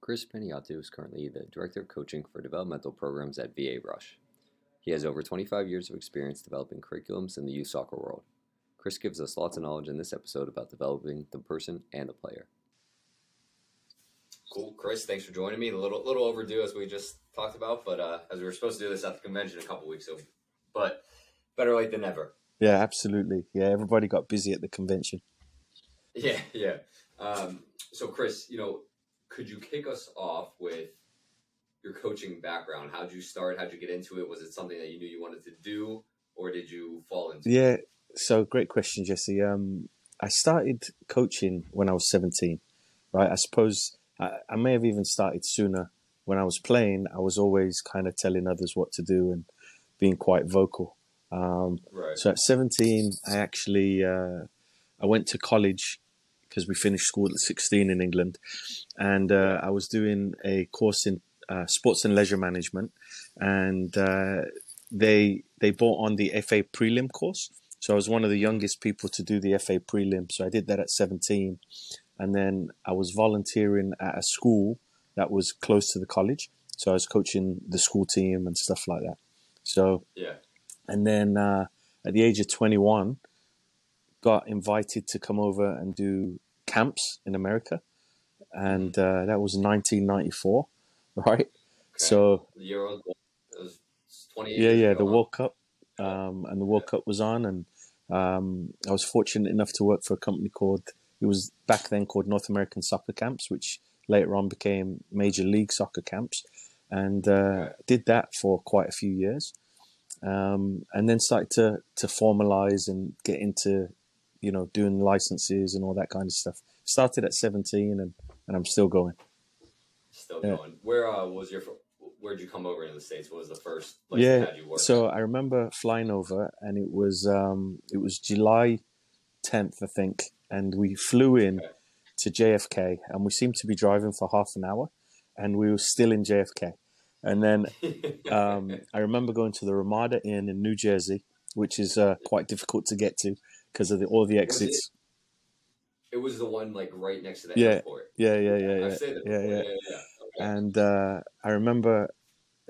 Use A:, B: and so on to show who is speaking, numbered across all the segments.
A: Chris Paniatou is currently the Director of Coaching for Developmental Programs at VA Rush. He has over 25 years of experience developing curriculums in the youth soccer world. Chris gives us lots of knowledge in this episode about developing the person and the player. Cool, Chris. Thanks for joining me. A little little overdue as we just talked about, but uh, as we were supposed to do this at the convention a couple weeks ago, but better late than never.
B: Yeah, absolutely. Yeah, everybody got busy at the convention.
A: Yeah, yeah. Um, so, Chris, you know, could you kick us off with your coaching background? How'd you start? How'd you get into it? Was it something that you knew you wanted to do, or did you fall into?
B: Yeah. So, great question, Jesse. Um, I started coaching when I was seventeen. Right. I suppose I, I may have even started sooner. When I was playing, I was always kind of telling others what to do and being quite vocal. Um,
A: Right.
B: so at 17, I actually uh, I went to college because we finished school at 16 in England, and uh, I was doing a course in uh, sports and leisure management, and uh, they they brought on the FA prelim course. So I was one of the youngest people to do the FA prelim. So I did that at 17, and then I was volunteering at a school that was close to the college. So I was coaching the school team and stuff like that. So
A: Yeah.
B: and then uh, at the age of 21 got invited to come over and do camps in america. And uh, that was 1994 right? So
A: The year was, it was 28
B: yeah yeah the
A: huh?
B: world cup um, and the world cup was on and um, i was fortunate enough to work for a company called it was back then called north american soccer camps which later on became major league soccer camps and uh,
A: Right.
B: did that for quite a few years. Um, and then started to to formalize and get into you know doing licenses and all that kind of stuff started at 17 and, and i'm still going
A: Still
B: Yeah.
A: going. Where uh, was your? Where'd you come over into the states? What was the first place
B: yeah
A: that you
B: so i remember flying over and it was um, it was july 10th i think and we flew in
A: Okay.
B: to jfk and we seemed to be driving for half an hour and we were still in jfk and then um, I remember going to the Ramada Inn in New Jersey, which is uh, quite difficult to get to because of the, all the
A: Was it?
B: exits.
A: it was the one like right next to the
B: Yeah,
A: airport.
B: Yeah, yeah, yeah,
A: I've
B: yeah, yeah, yeah.
A: yeah, yeah. Okay.
B: And uh, I remember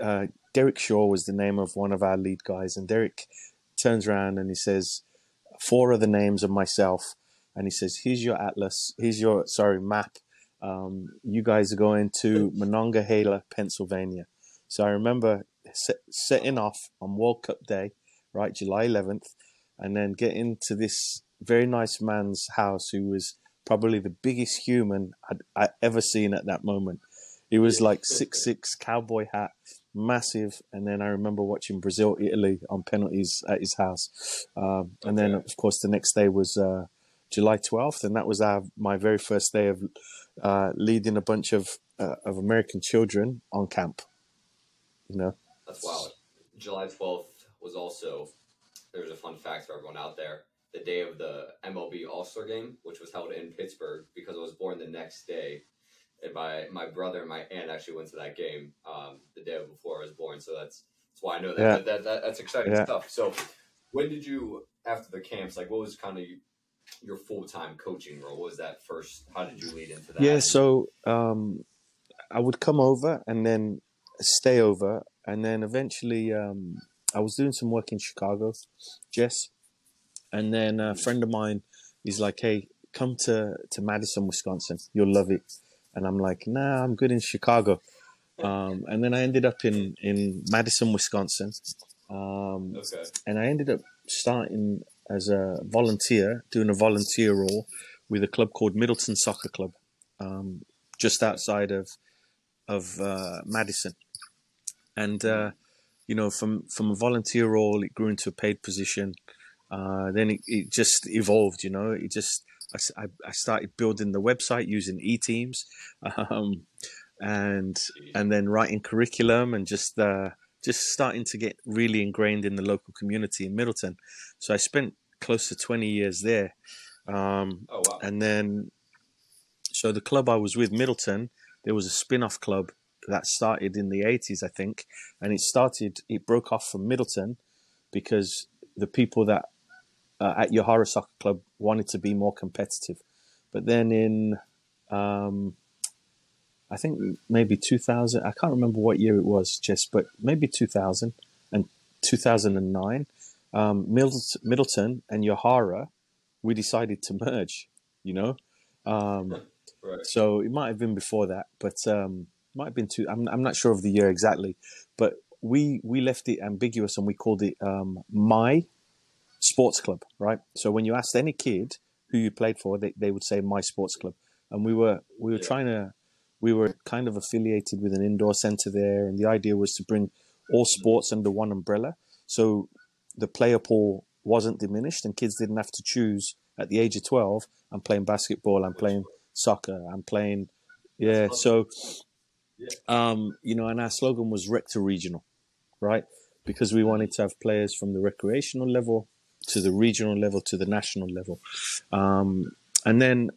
B: uh, Derek Shaw was the name of one of our lead guys, and Derek turns around and he says, four of the names of myself, and he says, "Here's your atlas. Here's your sorry map. Um, you guys are going to Monongahela, Pennsylvania." So I remember set, setting off on World Cup Day, right, July 11th, and then get into this very nice man's house who was probably the biggest human I'd, I'd ever seen at that moment. He was like six six, cowboy hat, massive. And then I remember watching Brazil Italy on penalties at his house. Um, and then of course the next day was uh, July twelfth, and that was our my very first day of uh, leading a bunch of uh, of American children on camp. You know,
A: That's wild. July 12th was also, there's a fun fact for everyone out there, the day of the MLB All Star game, which was held in Pittsburgh because I was born the next day. And my, my brother and my aunt actually went to that game um, the day before I was born. So that's that's why I know that.
B: Yeah.
A: That, that, that- that's exciting
B: Yeah.
A: stuff. So when did you, after the camps, like what was kind of your full time coaching role? What was that first? How did you lead into that?
B: Yeah, so um, I would come over and then stay over, and then eventually um, I was doing some work in Chicago, Jess, and then a friend of mine is like, "Hey, come to to Madison, Wisconsin. You'll love it." And I'm like, "Nah, I'm good in Chicago." Um, and then I ended up in in Madison, Wisconsin, um,
A: Okay.
B: and I ended up starting as a volunteer, doing a volunteer role with a club called Middleton Soccer Club, um, just outside of of uh, Madison. And uh, you know, from from a volunteer role, it grew into a paid position. Uh, then it, it just evolved. You know, it just I, I started building the website using e teams, um, and and then writing curriculum and just uh, just starting to get really ingrained in the local community in Middleton. So I spent close to 20 years there. Um,
A: Oh, wow.
B: and then, so the club I was with, Middleton, there was a spin off club that started in the 80s, I think. And it started, it broke off from Middleton because the people that uh, at Yahara Soccer Club wanted to be more competitive. But then in, um, I think maybe 2000. I can't remember what year it was, just but maybe 2000 and 2009. Um, Middleton and Yahara, we decided to merge. You know, um,
A: Right.
B: so it might have been before that, but um, might have been two. I'm, I'm not sure of the year exactly, but we we left it ambiguous and we called it um, my sports club, right? So when you asked any kid who you played for, they, they would say my sports club, and we were we were
A: Yeah.
B: trying to we were kind of affiliated with an indoor center there, and the idea was to bring all sports under one umbrella, so the player pool wasn't diminished, and kids didn't have to choose at the age of twelve. I'm playing basketball. I'm playing soccer. I'm playing, yeah. So. Um, you know, and our slogan was Rector Regional, right? Because we wanted to have players from the recreational level to the regional level to the national level. Um, and then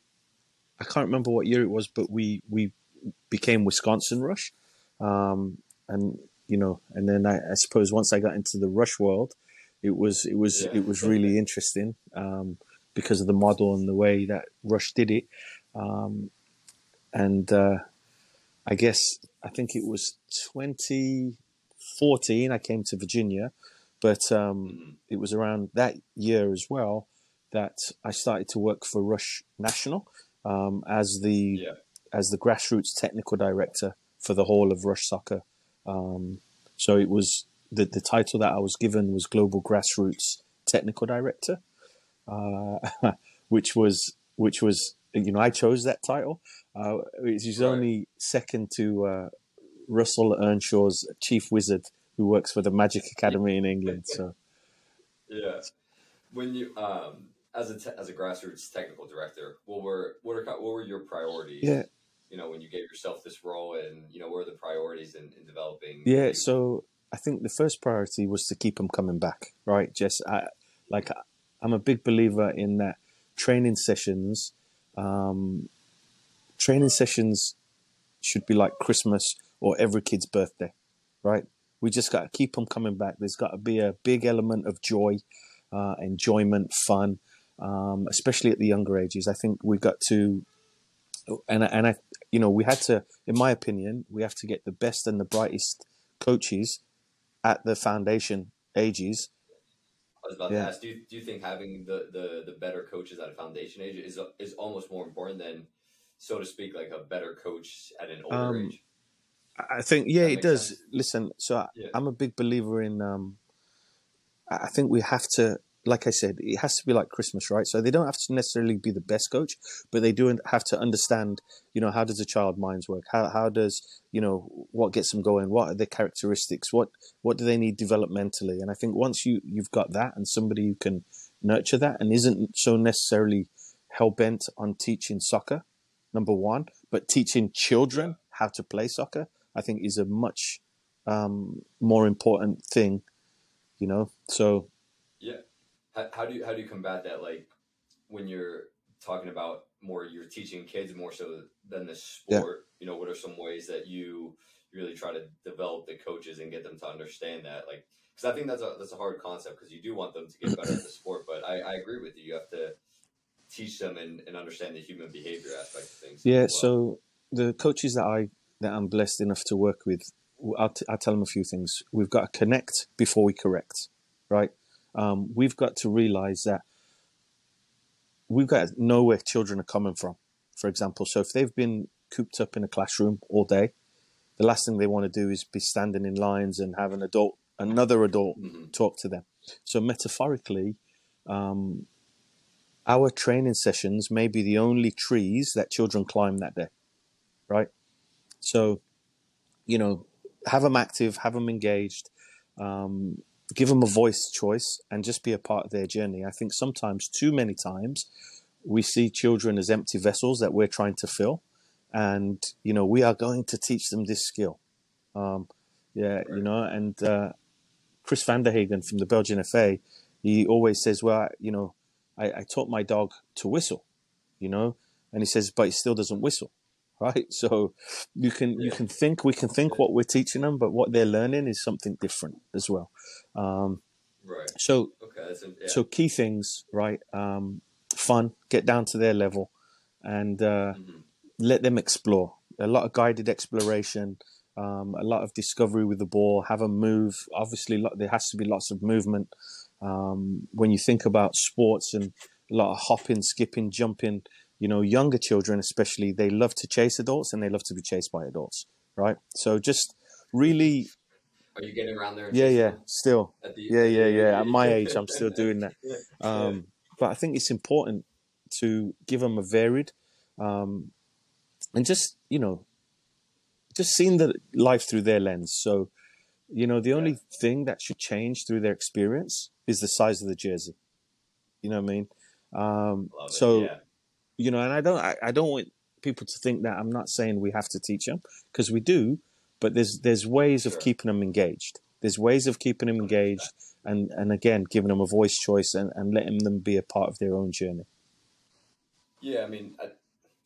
B: I can't remember what year it was, but we we became Wisconsin Rush, um, and you know, and then I, I suppose once I got into the Rush world, it was it was
A: Yeah.
B: it was really interesting um, because of the model and the way that Rush did it, um, and uh, I guess I think it was 2014 I came to Virginia, but um,
A: Mhm.
B: it was around that year as well that I started to work for Rush National um, as the
A: Yeah.
B: as the grassroots technical director for the whole of Rush Soccer. Um, so it was the the title that I was given was Global Grassroots Technical Director, uh, which was which was you know I chose that title. Uh, is
A: Right.
B: only second to uh, Russell Earnshaw's chief wizard who works for the Magic Academy in England. So
A: Yeah. When you um as a te- as a grassroots technical director, what were what are what were your priorities?
B: Yeah.
A: You know, when you gave yourself this role, and you know, what are the priorities in, in developing?
B: Yeah,
A: the-
B: so I think the first priority was to keep them coming back, right? Just I, like I'm a big believer in that training sessions. Um, training sessions should be like Christmas or every kid's birthday, right? We just got to keep them coming back. There's got to be a big element of joy, uh, enjoyment, fun, um, especially at the younger ages. I think we've got to, and and I, you know, we had to, in my opinion, we have to get the best and the brightest coaches at the foundation ages.
A: I was about
B: yeah.
A: to ask, do you, do you think having the, the, the better coaches at a foundation age is is almost more important than, so to speak, like a better coach at an older
B: Um,
A: age?
B: I think, yeah, it does.
A: sense.
B: Listen, so I,
A: Yeah.
B: I'm a big believer in. Um, I think we have to, like I said, it has to be like Christmas, right? So they don't have to necessarily be the best coach, but they do have to understand, you know, how does a child minds work? How how does you know what gets them going? What are their characteristics? What what do they need developmentally? And I think once you you've got that and somebody who can nurture that and isn't so necessarily hell bent on teaching soccer, number one, but teaching children how to play soccer, I think is a much um, more important thing, you know. So.
A: How, how do you how do you combat that? Like when you're talking about more, you're teaching kids more so than the
B: Yeah.
A: sport. You know, what are some ways that you really try to develop the coaches and get them to understand that? Like, because I think that's a that's a hard concept because you do want them to get better at the sport, but I, I agree with you. You have to teach them and, and understand the human behavior aspect of things.
B: yeah,
A: well.
B: so the coaches that I that I'm blessed enough to work with, I'll, t- I'll tell them a few things. We've got to connect before we correct, right? Um, we've got to realize that we've got to know where children are coming from. For example, so if they've been cooped up in a classroom all day, the last thing they want to do is be standing in lines and have an adult, another adult,
A: Mhm.
B: talk to them. So metaphorically, um, our training sessions may be the only trees that children climb that day, right? So, you know, have them active, have them engaged, um, give them a voice choice, and just be a part of their journey. I think sometimes, too many times, we see children as empty vessels that we're trying to fill, and you know, we are going to teach them this skill. Um, yeah, you know, and uh, Kris Van Der Haegen from the Belgian FA, he always says, "Well, you know, I, I taught my dog to whistle, you know," and he says, "But he still doesn't whistle." Right, so you can you can think we can think what we're teaching them, but what they're learning is something different as well. Um,
A: right.
B: so
A: Okay. Yeah.
B: so key things, right? Um, fun, get down to their level, and uh,
A: Mhm.
B: let them explore. a lot of guided exploration, um, a lot of discovery with the ball. Have a move. Obviously, there has to be lots of movement. Um, when you think about sports and a lot of hopping, skipping, jumping, you know, younger children especially, they love to chase adults and they love to be chased by adults, right? So just really,
A: Are you getting around there?
B: yeah, yeah, still,
A: the,
B: yeah, yeah, yeah. At my age, I'm still doing that. Um, but I think it's important to give them a varied, um, and just you know, just seeing the life through their lens. So, you know, the only
A: Yeah.
B: thing that should change through their experience is the size of the jersey. You know what I mean? Um, so
A: yeah.
B: You know, and I don't, I, I don't want people to think that I'm not saying we have to teach them because we do, but there's there's ways of
A: Sure.
B: keeping them engaged. There's ways of keeping them engaged, and and again, giving them a voice choice and, and letting them be a part of their own journey.
A: Yeah, I mean, I,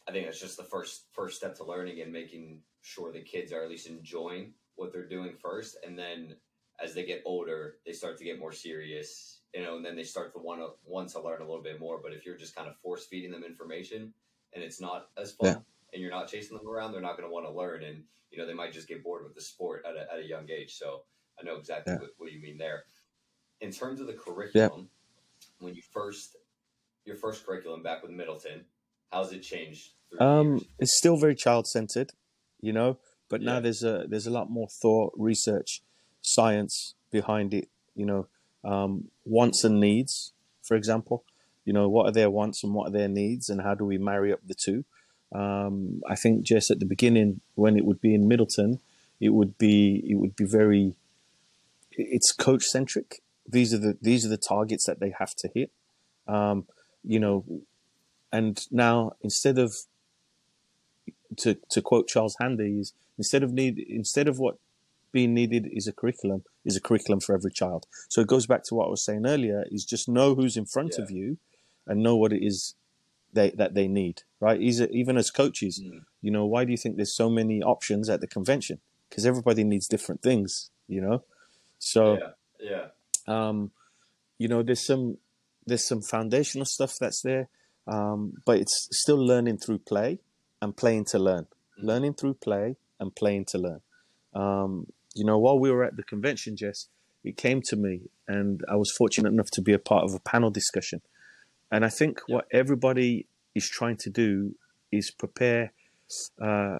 A: I think that's just the first first step to learning and making sure the kids are at least enjoying what they're doing first, and then as they get older, they start to get more serious, you know, and then they start to want to want to learn a little bit more. But if you're just kind of force feeding them information and it's not as fun,
B: Yeah.
A: and you're not chasing them around, they're not going to want to learn, and you know, they might just get bored with the sport at a, at a young age. So I know exactly
B: Yeah.
A: what, what you mean there. In terms of the curriculum, when you first your first curriculum back with Middleton, how's it changed?
B: Um, it's still very child centered, you know, but now there's a there's a lot more thought, research, science behind it. You know, um, wants and needs, for example. You know, what are their wants and what are their needs, and how do we marry up the two? Um, I think just at the beginning, when it would be in Middleton, it would be it would be very it's coach centric. These are the these are the targets that they have to hit. Um, you know, and now instead of to to quote Charles Handy is instead of need instead of what being needed is a curriculum is a curriculum for every child. So it goes back to what I was saying earlier: is just know who's in front
A: Yeah.
B: of you, and know what it is they that they need. Right? Even as coaches,
A: Mm.
B: you know, why do you think there's so many options at the convention? Because everybody needs different things. You know, so
A: yeah, yeah,
B: um, you know, there's some there's some foundational stuff that's there, um, but it's still learning through play and playing to learn.
A: Mhm.
B: Learning through play and playing to learn. Um, you know, while we were at the convention, Jess, it came to me, and I was fortunate enough to be a part of a panel discussion. And I think
A: Yeah.
B: what everybody is trying to do is prepare uh,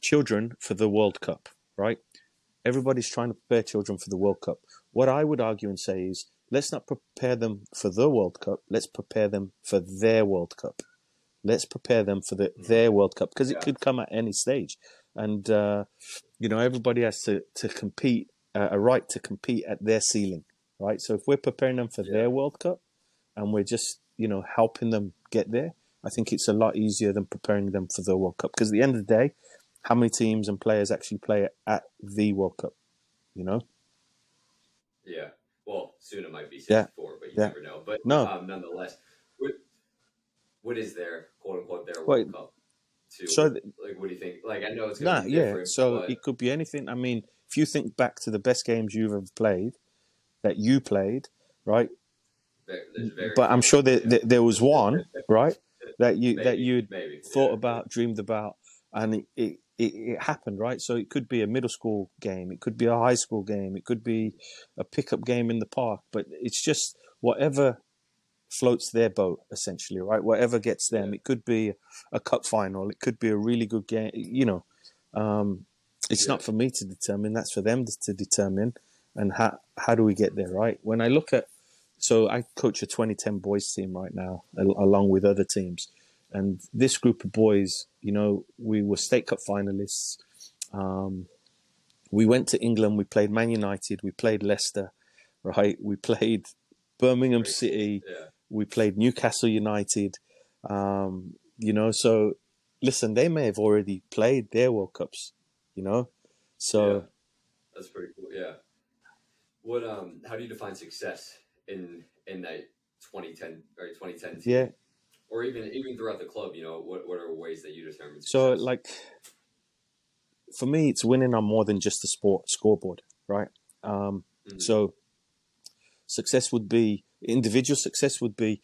B: children for the World Cup, right? Everybody's trying to prepare children for the World Cup. What I would argue and say is let's not prepare them for the World Cup. Let's prepare them for their World Cup. Let's prepare them for the,
A: Mhm.
B: their World Cup because it
A: Yeah.
B: could come at any stage. And, uh, you know, everybody has to, to compete, uh, a right to compete at their ceiling, right? So if we're preparing them for
A: Yeah.
B: their World Cup and we're just, you know, helping them get there, I think it's a lot easier than preparing them for the World Cup. Because at the end of the day, how many teams and players actually play at the World Cup? You know?
A: yeah. Well, soon it might be
B: Yeah.
A: 64, but you
B: Yeah.
A: never know. But
B: No.
A: um, nonetheless, what, what is their quote unquote their World Cup? To
B: so th-
A: like, what do you think? Like, I know it's
B: Nah, yeah. So
A: but
B: it could be anything. I mean, if you think back to the best games you've ever played, that you played, right?
A: very
B: But I'm sure that there was one, right? That you that you
A: maybe
B: thought
A: yeah.
B: about, dreamed about, and it, it it it happened, right? So it could be a middle school game, it could be a high school game, it could be a pickup game in the park, but it's just whatever floats their boat, essentially, right? Whatever gets them.
A: Yeah.
B: It could be a cup final, it could be a really good game, you know. Um, it's
A: Yeah.
B: not for me to determine. That's for them to determine. And how how do we get there, right? When I look at, so I coach a 2010 boys team right now, along with other teams, and this group of boys, you know, we were state cup finalists. Um, we went to England. We played Man United. We played Leicester, right? We played Birmingham City.
A: Yeah.
B: We played Newcastle United. Um, you know, so listen, they may have already played their World Cups. You know, so.
A: Yeah. That's pretty cool. Yeah. What um? How do you define success in in that 2010 or 2010 team?
B: Yeah.
A: Or even even throughout the club, you know, what what are ways that you determine success?
B: So, like, for me, it's winning on more than just the sport scoreboard, right? Um,
A: Mhm.
B: So, success would be individual success would be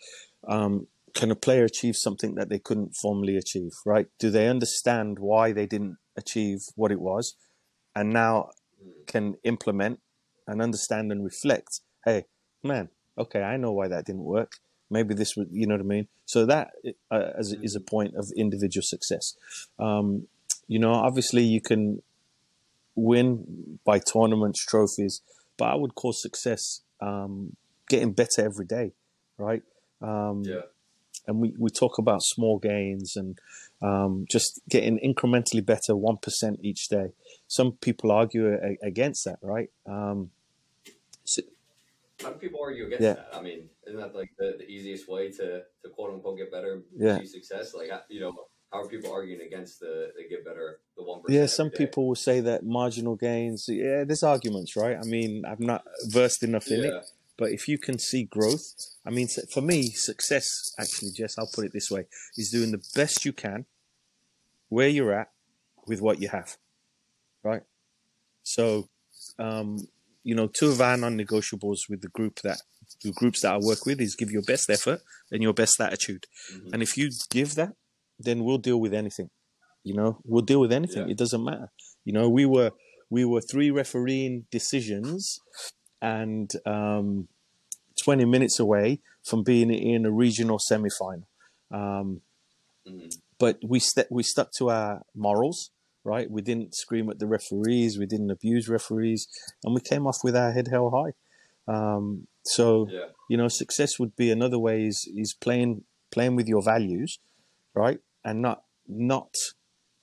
B: um, can a player achieve something that they couldn't formally achieve? Right? Do they understand why they didn't achieve what it was, and now can implement and understand and reflect? Hey, man, okay, I know why that didn't work. Maybe this would, you know what I mean. So that uh, as, is a point of individual success. Um, you know, obviously you can win by tournaments, trophies, but I would call success um, getting better every day, right? Um,
A: Yeah.
B: and we, we talk about small gains and um, just getting incrementally better 1% each day. Some people argue a, against that, right? Um, so,
A: How do people argue against
B: Yeah.
A: that? I mean, isn't that like the, the easiest way to, to quote unquote get better,
B: Yeah.
A: achieve success? Like, you know, how are people arguing against the, the get better, the one
B: yeah, some people will say that marginal gains, yeah, there's arguments, right? I mean, I'm not versed enough in it,
A: Yeah.
B: But if you can see growth, I mean, for me, success, actually, Jess, I'll put it this way, is doing the best you can where you're at with what you have, right? So, um, you know, two of our non-negotiables with the group that the groups that I work with is give your best effort and your best attitude.
A: Mhm.
B: And if you give that, then we'll deal with anything. You know, we'll deal with anything.
A: Yeah.
B: It doesn't matter. You know, we were we were three refereeing decisions and um, 20 minutes away from being in a regional semi-final. Um,
A: Mhm.
B: but we st- we stuck to our morals, right? We didn't scream at the referees, we didn't abuse referees, and we came off with our head held high. Um, so
A: Yeah.
B: you know, success would be another way is is playing playing with your values, right, and not not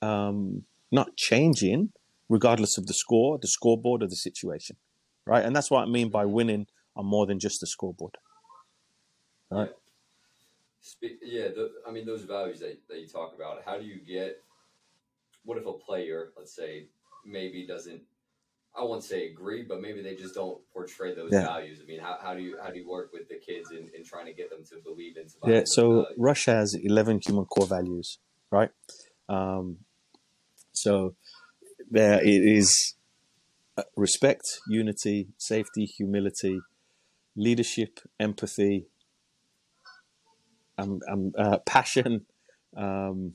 B: um, not changing regardless of the score, the scoreboard, or the situation, right? And that's what I mean by winning on more than just the scoreboard. Right.
A: Yeah, the, I mean those values that, that you talk about. How do you get? What if a player, let's say, maybe doesn't? I won't say agree, but maybe they just don't portray those
B: Yeah.
A: values. I mean, how, how do you how do you work with the kids in, in trying to get them to believe in?
B: Yeah. So
A: values?
B: Rush has eleven human core values, right? Um, so there it is: respect, unity, safety, humility, leadership, empathy, um, um, uh, passion, um,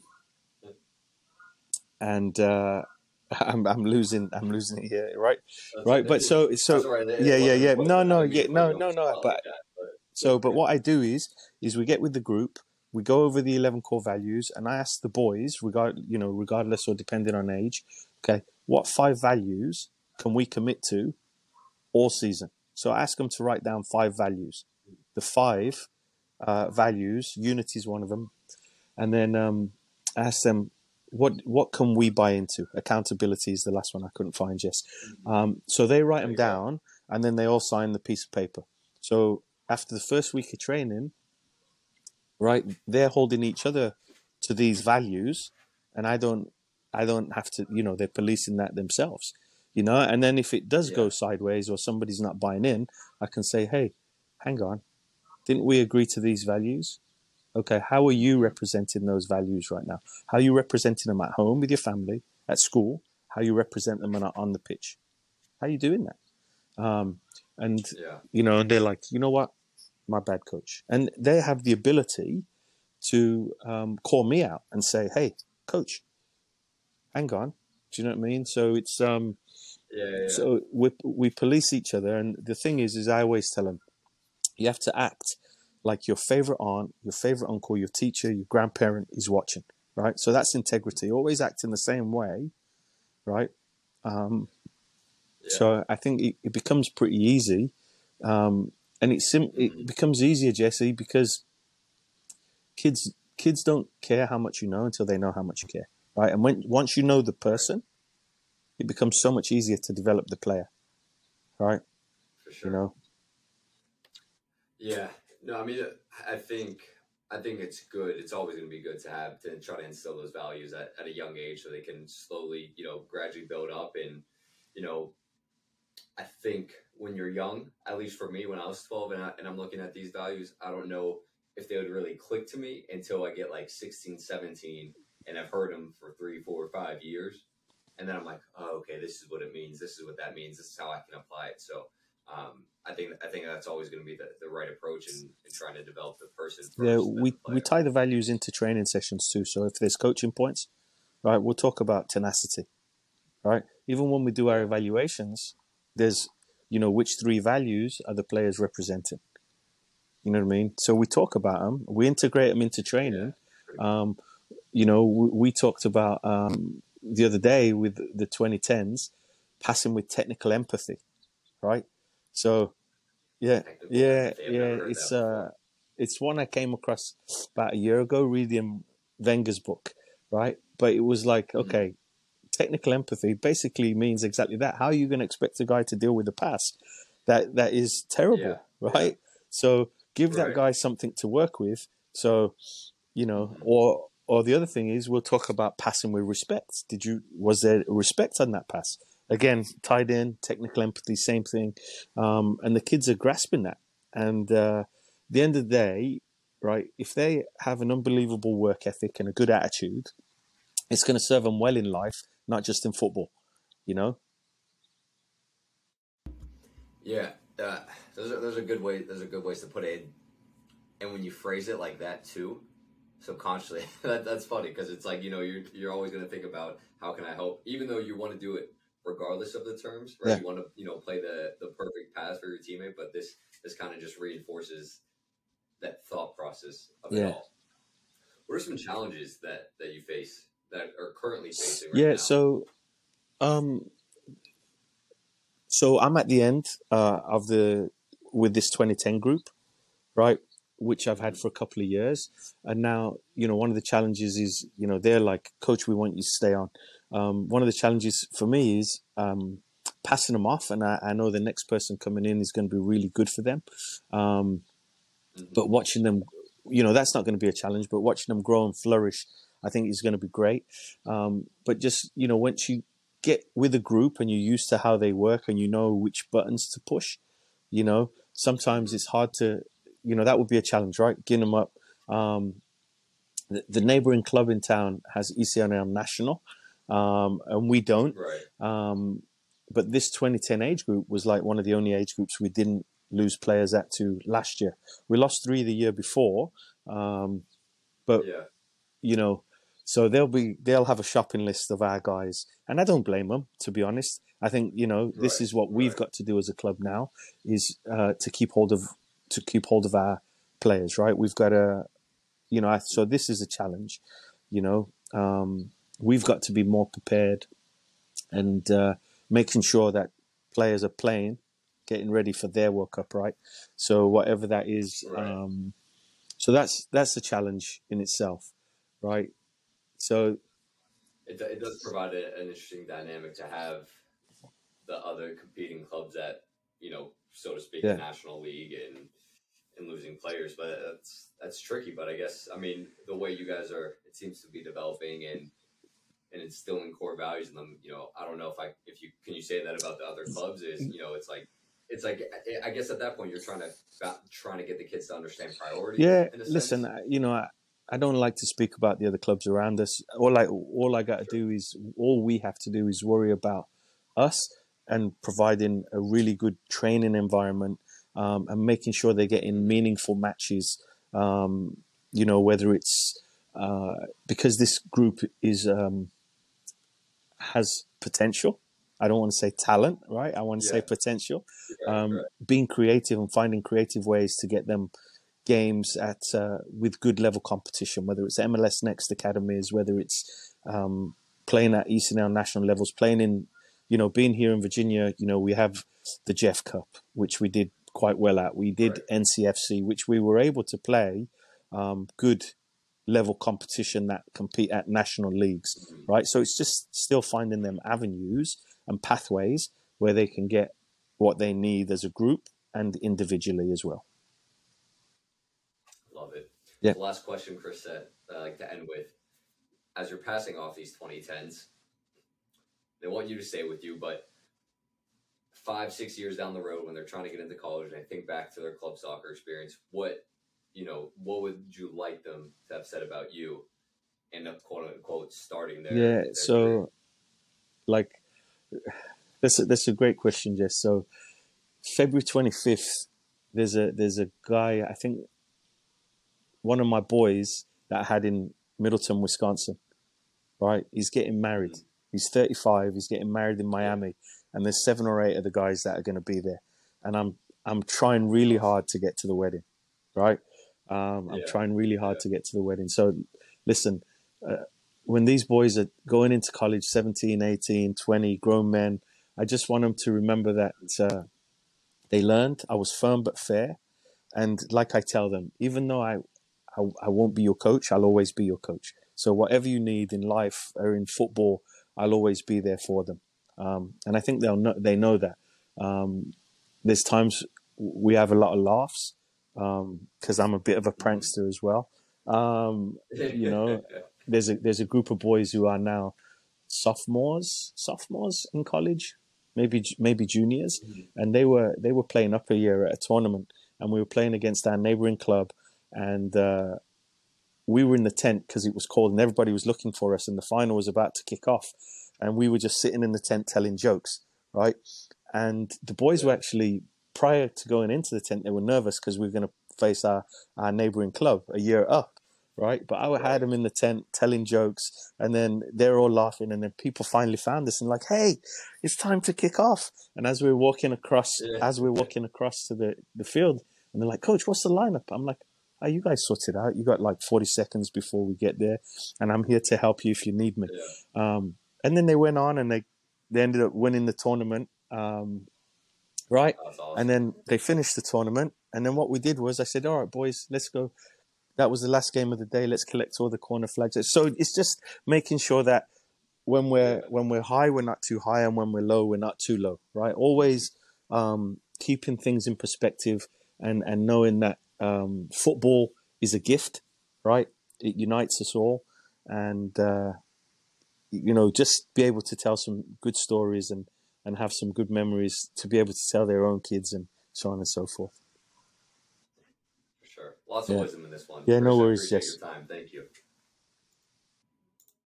B: and uh, I'm, I'm losing I'm losing it here, right?
A: That's-
B: Right. But so so
A: right.
B: Yeah, yeah, yeah. No, no, yeah, no, no, no.
A: spot
B: But
A: like that, but-
B: so, but what I do is, is we get with the group, we go over the eleven core values, and I ask the boys, regard, you know, regardless or depending on age, okay, what five values can we commit to all season? So I ask them to write down five values. The five uh, values, unity is one of them, and then um, ask them, what what can we buy into? Accountability is the last one I couldn't find. Yes, um, so they write them down, and then they all sign the piece of paper. So after the first week of training, right, they're holding each other to these values, and I don't, I don't have to, you know, they're policing that themselves, you know. And then if it does go sideways or somebody's not buying in, I can say, hey, hang on, didn't we agree to these values? Okay, how are you representing those values right now? How are you representing them at home with your family, at school? How you represent them on, on the pitch? How are you doing that? Um, and
A: Yeah.
B: you know, and they're like, you know what, my bad, coach, and they have the ability to um, call me out and say, hey, coach, hang on, do you know what I mean? So it's um,
A: Yeah.
B: so we we police each other, and the thing is, is I always tell them, you have to act like your favorite aunt, your favorite uncle, your teacher, your grandparent is watching, right? So that's integrity. Always act in the same way, right? Um,
A: Yeah.
B: So I think it, it becomes pretty easy, um, and it sim- it becomes easier, Jesse, because kids kids don't care how much you know until they know how much you care, right? And when once you know the person, it becomes so much easier to develop the player, right?
A: for sure.
B: You know,
A: Yeah, no, I mean, I think I think it's good. It's always going to be good to have to try to instill those values at, at a young age, so they can slowly, you know, gradually build up. And you know, I think when you're young, at least for me, when I was 12, and, I, and I'm looking at these values, I don't know if they would really click to me until I get like 16, 17, and I've heard them for three, four, or five years, and then I'm like, oh, okay, this is what it means. This is what that means. This is how I can apply it. So Um, I think I think that's always going to be the, the right approach in, in trying to develop the person.
B: Yeah, we we tie the values into training sessions too. So if there's coaching points, right, we'll talk about tenacity, right? Even when we do our evaluations, there's you know which three values are the players representing. You know what I mean? So we talk about them, we integrate them into training. Um, you know, we, we talked about um, the other day with the 2010s passing with technical empathy, right? So yeah, yeah, yeah. It's uh, it's one I came across about a year ago reading Wenger's book, right? But it was like,
A: Mhm.
B: okay, technical empathy basically means exactly that. How are you going to expect a guy to deal with the pass that that is terrible,
A: Yeah, yeah.
B: right? So give that guy something to work with. So you know,
A: Mhm.
B: or or the other thing is we'll talk about passing with respect. Did you was there respect on that pass? Again, tied in technical empathy, same thing, um, and the kids are grasping that. And uh, the end of the day, right? If they have an unbelievable work ethic and a good attitude, it's going to serve them well in life, not just in football. You know?
A: Yeah, uh, are good way. Those are good ways to put it. And when you phrase it like that too, subconsciously, that, that's funny because it's like you know you're you're always going to think about how can I help, even though you want to do it regardless of the terms, right?
B: Yeah.
A: You want to you know play the the perfect pass for your teammate, but this this kind of just reinforces that thought process of
B: Yeah.
A: it all. What are some challenges that that you face that are currently facing right
B: yeah.
A: now?
B: So, um, so I'm at the end uh, of the with this 2010 group, right? Which I've had for a couple of years, and now you know one of the challenges is you know they're like, Coach, we want you to stay on. Um, one of the challenges for me is um, passing them off, and I, I know the next person coming in is going to be really good for them. Um, but watching them, you know, that's not going to be a challenge. But watching them grow and flourish, I think is going to be great. Um, but just you know, once you get with a group and you're used to how they work and you know which buttons to push, you know, sometimes it's hard to, you know, that would be a challenge, right? Getting them up. Um, the, the neighboring club in town has ECNL National, um, and we don't.
A: right,
B: Um, but this 2010 age group was like one of the only age groups we didn't lose players at to last year. We lost three the year before, um, but
A: yeah,
B: you know, so they'll be they'll have a shopping list of our guys, and I don't blame them to be honest. I think you know this
A: Right,
B: is what we've
A: right.
B: got to do as a club now is uh, to keep hold of to keep hold of our players, right? We've got to, you know, I- so this is a challenge. You know, um, we've got to be more prepared and uh, making sure that players are playing, getting ready for their World Cup, right? So whatever that is,
A: Right.
B: um, so that's that's a challenge in itself, right? So
A: it, it does provide a, an interesting dynamic to have the other competing clubs at you know so to speak
B: Yeah.
A: the national league and and losing players but that's that's tricky but i guess i mean the way you guys are it seems to be developing and and instilling core values in them you know i don't know if i if you can you say that about the other clubs is you know it's like it's like I- guess at that point you're trying to trying to get the kids to understand priorities
B: yeah, listen. You know, I, I don't like to speak about the other clubs around us. All I all I got to do is all we have to do is worry about us and providing a really good training environment um, and making sure they're getting meaningful matches. Um, you know, whether it's uh, because this group is um, has potential. I don't want to say talent, right? I want to say potential.
A: Right,
B: Um,
A: right.
B: Being creative and finding creative ways to get them games at uh, with good level competition, whether it's MLS Next academies, whether it's um, playing at ECNL national levels, playing in, you know, being here in Virginia. You know, we have the Jeff Cup, which we did quite well at. We did NCFC, which we were able to play um, good level competition that compete at national leagues, right? So it's just still finding them avenues and pathways where they can get what they need as a group and individually as well.
A: Love it.
B: Yeah.
A: The last question, Chris, that I like to end with. As you're passing off these 2010s, they want you to stay with you, but five, six years down the road when they're trying to get into college and they think back to their club soccer experience, what you know, what would you like them to have said about you and up quote unquote starting there.
B: yeah.
A: their career?
B: So, like, that's a, that's a great question, Jess. So, February 25th, there's a there's a guy I think one of my boys that I had in Middleton, Wisconsin. Right, he's getting married. Mm. He's 35. He's getting married in Miami, and there's seven or eight of the guys that are going to be there, and I'm I'm trying really hard to get to the wedding. Right, um, I'm
A: Yeah.
B: trying really hard
A: Yeah.
B: to get to the wedding. So, listen, uh, when these boys are going into college, 17, 18, 20, grown men, I just want them to remember that uh, they learned. I was firm but fair. And like I tell them, even though I, I, I won't be your coach, I'll always be your coach. So whatever you need in life or in football, I'll always be there for them. Um, and I think they'll know, they know that. Um, there's times we have a lot of laughs because I'm a bit of a prankster as well. Um, you know, there's a there's a group of boys who are now sophomores, sophomores in college, maybe maybe juniors,
A: Mhm.
B: and they were they were playing up a year at a tournament, and we were playing against our neighboring club, and uh, we were in the tent because it was cold, and everybody was looking for us, and the final was about to kick off, and we were just sitting in the tent telling jokes, right? And the boys were actually prior to going into the tent, they were nervous because we were going to face our our neighboring club a year up. Right, but I had them in the tent telling jokes, and then they're all laughing, and then people finally found us and like, "Hey, it's time to kick off. And as we are walking across,
A: Yeah.
B: as we are walking across to the, the field, and they're like, Coach, what's the lineup? I'm like, Oh, you guys sorted out. You got like 40 seconds before we get there, and I'm here to help you if you need me.
A: Yeah.
B: Um, and then they went on and they, they ended up winning the tournament. Um, right.
A: Awesome.
B: And then they finished the tournament. And then what we did was I said, All right, boys, let's go. That was the last game of the day. Let's collect all the corner flags. So it's just making sure that when we're when we're high, we're not too high, and when we're low, we're not too low. Right? Always um, keeping things in perspective and and knowing that um, football is a gift. Right? It unites us all, and uh, you know, just be able to tell some good stories and and have some good memories to be able to tell their own kids and so on and so forth.
A: For sure. Lots of
B: Yeah.
A: wisdom in this one.
B: Yeah, no worries, Yes.
A: Your time. Thank you.